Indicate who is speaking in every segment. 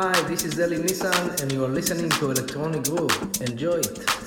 Speaker 1: Hi, this is Eli Nissan, and you are listening to Electronic Groove. Enjoy it.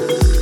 Speaker 2: you